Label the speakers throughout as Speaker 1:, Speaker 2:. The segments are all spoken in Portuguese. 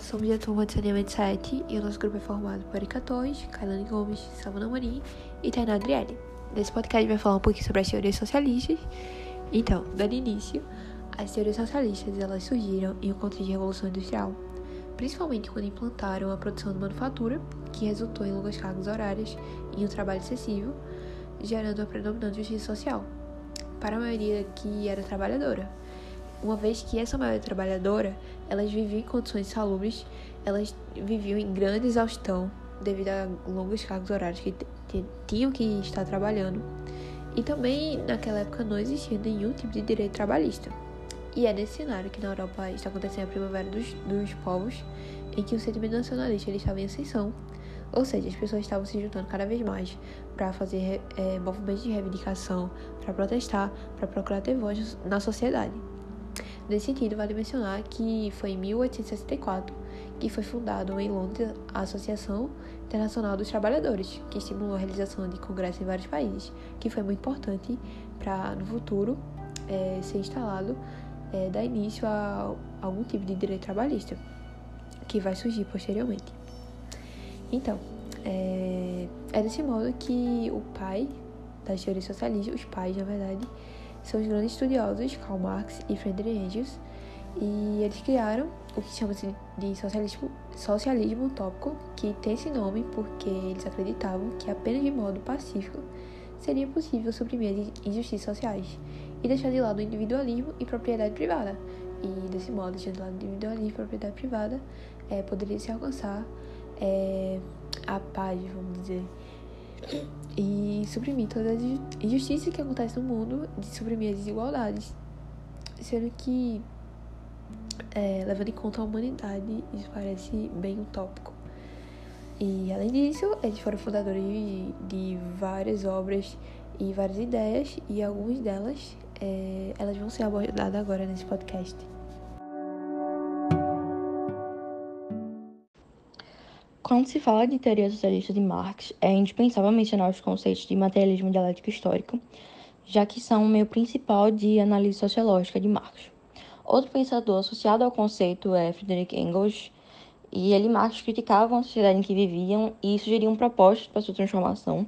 Speaker 1: Somos a turma de saneamento 7 e o nosso grupo é formado por Erika Torres, Kailane Gomes, Savana Morim e Tainá Adriele. Nesse podcast vai falar um pouquinho sobre as teorias socialistas. Então, dando início, as teorias socialistas elas surgiram em um contexto de revolução industrial, principalmente quando implantaram a produção de manufatura, que resultou em longas cargas horárias e um trabalho excessivo, gerando a predominante justiça social para a maioria que era trabalhadora uma vez que essa maioria trabalhadora, elas viviam em condições salubres, elas viviam em grande exaustão devido a longos cargos horários que tinham que estar trabalhando. E também naquela época não existia nenhum tipo de direito trabalhista. E é nesse cenário que na Europa está acontecendo a primavera dos, dos povos, em que o sentimento nacionalista ele estava em ascensão, ou seja, as pessoas estavam se juntando cada vez mais para fazer é, movimentos de reivindicação, para protestar, para procurar ter voz na sociedade. Nesse sentido, vale mencionar que foi em 1864 que foi fundado em Londres a Associação Internacional dos Trabalhadores, que estimulou a realização de congressos em vários países, que foi muito importante para, no futuro, é, ser instalado, é, dar início a algum tipo de direito trabalhista, que vai surgir posteriormente. Então, é, é desse modo que o pai das teorias socialistas, os pais, na verdade, são os grandes estudiosos Karl Marx e Friedrich Engels, e eles criaram o que chama-se de socialismo, socialismo utópico, que tem esse nome porque eles acreditavam que apenas de modo pacífico seria possível suprimir as injustiças sociais e deixar de lado o individualismo e propriedade privada. E desse modo, deixando de lado o individualismo e propriedade privada, é, poderia se alcançar é, a paz, vamos dizer, e suprimir todas as injustiças que acontecem no mundo, de suprimir as desigualdades. Sendo que, é, levando em conta a humanidade, isso parece bem utópico. E além disso, eles foram fundadores de, de várias obras e várias ideias, e algumas delas é, elas vão ser abordadas agora nesse podcast.
Speaker 2: Quando se fala de teoria socialista de Marx, é indispensável mencionar os conceitos de materialismo dialético histórico, já que são o meio principal de análise sociológica de Marx. Outro pensador associado ao conceito é Friedrich Engels, e ele e Marx criticavam a sociedade em que viviam e sugeriam propostas para sua transformação.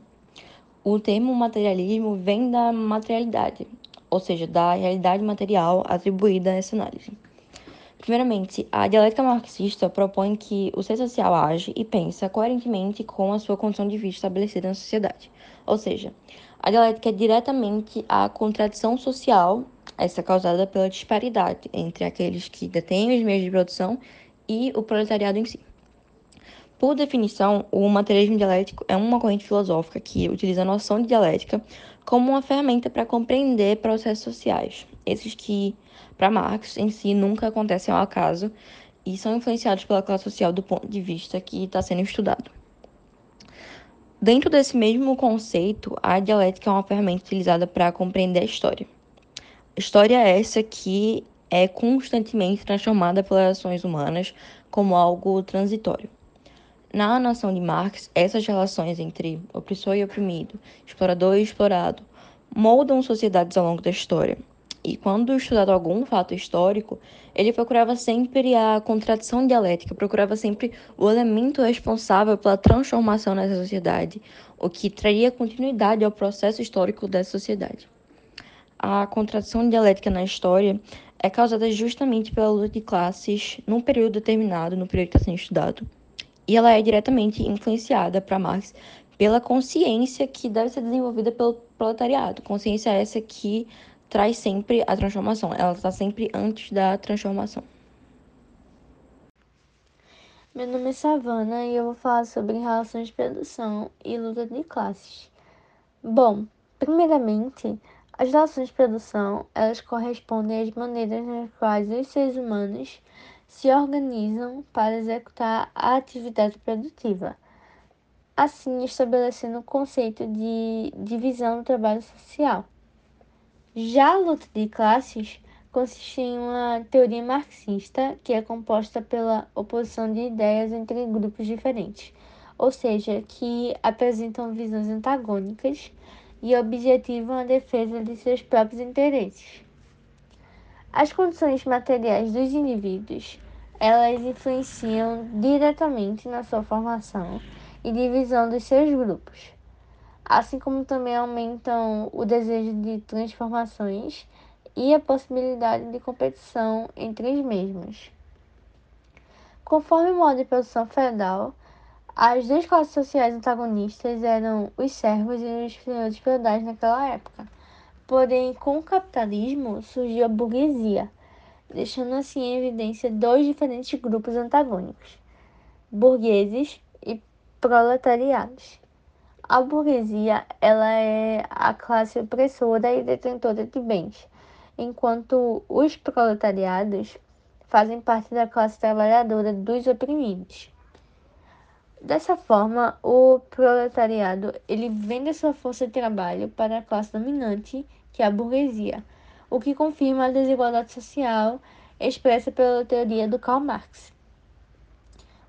Speaker 2: O termo materialismo vem da materialidade, ou seja, da realidade material atribuída a essa análise. Primeiramente, a dialética marxista propõe que o ser social age e pensa coerentemente com a sua condição de vida estabelecida na sociedade. Ou seja, a dialética é diretamente a contradição social, essa causada pela disparidade entre aqueles que detêm os meios de produção e o proletariado em si. Por definição, o materialismo dialético é uma corrente filosófica que utiliza a noção de dialética como uma ferramenta para compreender processos sociais, esses que, para Marx, em si nunca acontecem ao acaso e são influenciados pela classe social do ponto de vista que está sendo estudado. Dentro desse mesmo conceito, a dialética é uma ferramenta utilizada para compreender a história. História é essa que é constantemente transformada pelas ações humanas como algo transitório. Na noção de Marx, essas relações entre opressor e oprimido, explorador e explorado, moldam sociedades ao longo da história. E quando estudado algum fato histórico, ele procurava sempre a contradição dialética, procurava sempre o elemento responsável pela transformação nessa sociedade, o que traria continuidade ao processo histórico dessa sociedade. A contradição dialética na história é causada justamente pela luta de classes num período determinado, no período que está sendo estudado, e ela é diretamente influenciada para Marx pela consciência que deve ser desenvolvida pelo proletariado. Consciência essa que traz sempre a transformação, ela está sempre antes da transformação.
Speaker 3: Meu nome é Savana e eu vou falar sobre relações de produção e luta de classes. Bom, primeiramente, as relações de produção, elas correspondem às maneiras nas quais os seres humanos se organizam para executar a atividade produtiva, assim estabelecendo o conceito de divisão do trabalho social. Já a luta de classes consiste em uma teoria marxista que é composta pela oposição de ideias entre grupos diferentes, ou seja, que apresentam visões antagônicas e objetivam a defesa de seus próprios interesses. As condições materiais dos indivíduos elas influenciam diretamente na sua formação e divisão dos seus grupos, assim como também aumentam o desejo de transformações e a possibilidade de competição entre os mesmos. Conforme o modo de produção feudal, as duas classes sociais antagonistas eram os servos e os senhores feudais naquela época. Porém, com o capitalismo surgiu a burguesia, deixando assim em evidência dois diferentes grupos antagônicos: burgueses e proletariados. A burguesia ela é a classe opressora e detentora de bens, enquanto os proletariados fazem parte da classe trabalhadora dos oprimidos. Dessa forma, o proletariado ele vende sua força de trabalho para a classe dominante, que é a burguesia, o que confirma a desigualdade social expressa pela teoria do Karl Marx.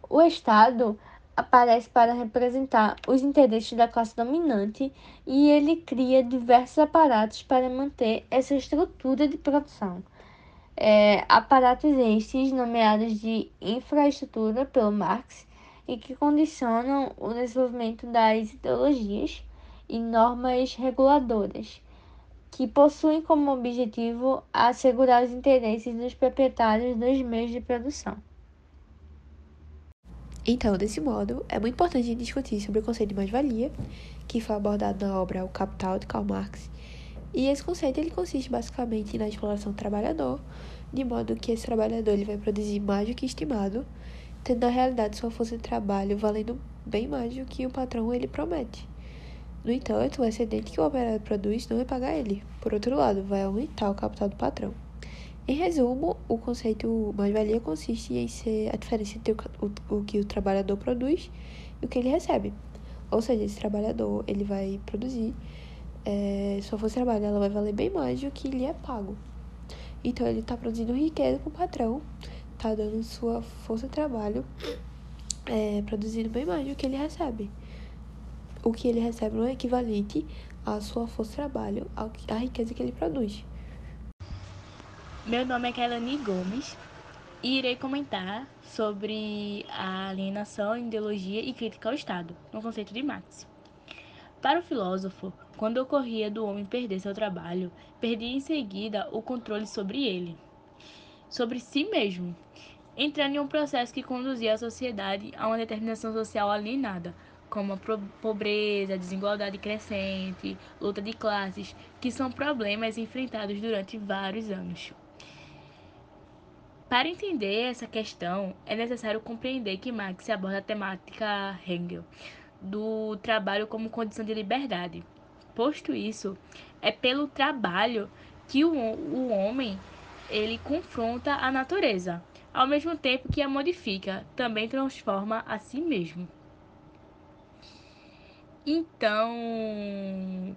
Speaker 3: O Estado aparece para representar os interesses da classe dominante e ele cria diversos aparatos para manter essa estrutura de produção. É, aparatos estes nomeados de infraestrutura pelo Marx e que condicionam o desenvolvimento das ideologias e normas reguladoras, que possuem como objetivo assegurar os interesses dos proprietários dos meios de produção.
Speaker 1: Então, desse modo, é muito importante discutir sobre o conceito de mais-valia, que foi abordado na obra O Capital de Karl Marx. E esse conceito ele consiste basicamente na exploração do trabalhador, de modo que esse trabalhador ele vai produzir mais do que estimado, tendo na realidade sua força de trabalho valendo bem mais do que o patrão ele promete. No entanto, o excedente que o operário produz não vai pagar ele. Por outro lado, vai aumentar o capital do patrão. Em resumo, o conceito mais-valia consiste em ser a diferença entre o, o, o, que o trabalhador produz e o que ele recebe. Ou seja, esse trabalhador ele vai produzir, é, sua força de trabalho ela vai valer bem mais do que lhe é pago. Então, ele está produzindo riqueza para o patrão, está dando sua força de trabalho, é, produzindo bem mais do que ele recebe. O que ele recebe não é equivalente à sua força de trabalho, à riqueza que ele produz.
Speaker 4: Meu nome é Kelani Gomes e irei comentar sobre a alienação, ideologia e crítica ao Estado, no conceito de Marx. Para o filósofo, quando ocorria do homem perder seu trabalho, perdia em seguida o controle sobre ele, sobre si mesmo, entrando em um processo que conduzia a sociedade a uma determinação social alienada, como a pobreza, desigualdade crescente, luta de classes, que são problemas enfrentados durante vários anos. Para entender essa questão, é necessário compreender que Marx aborda a temática Hegel do trabalho como condição de liberdade. Posto isso, é pelo trabalho que o, o homem ele confronta a natureza, ao mesmo tempo que a modifica, também transforma a si mesmo. Então,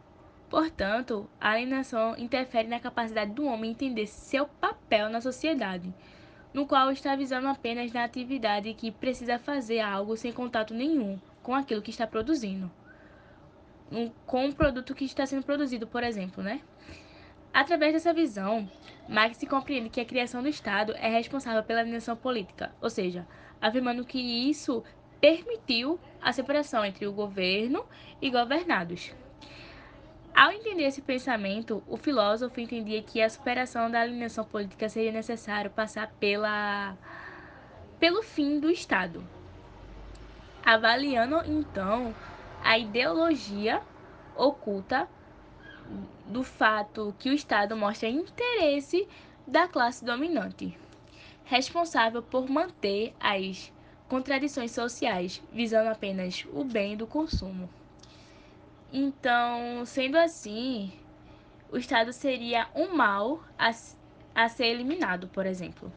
Speaker 4: portanto, a alienação interfere na capacidade do homem entender seu papel na sociedade, no qual está visando apenas na atividade que precisa fazer algo sem contato nenhum com aquilo que está produzindo, com o produto que está sendo produzido, por exemplo, né? Através dessa visão, Marx compreende que a criação do Estado é responsável pela alienação política, ou seja, afirmando que isso permitiu a separação entre o governo e governados. Ao entender esse pensamento, o filósofo entendia que a superação da alienação política seria necessário passar pela pelo fim do Estado. Avaliando então a ideologia oculta do fato que o Estado mostra interesse da classe dominante, responsável por manter as contradições sociais, visando apenas o bem do consumo. Então, sendo assim, o Estado seria um mal a, a ser eliminado, por exemplo.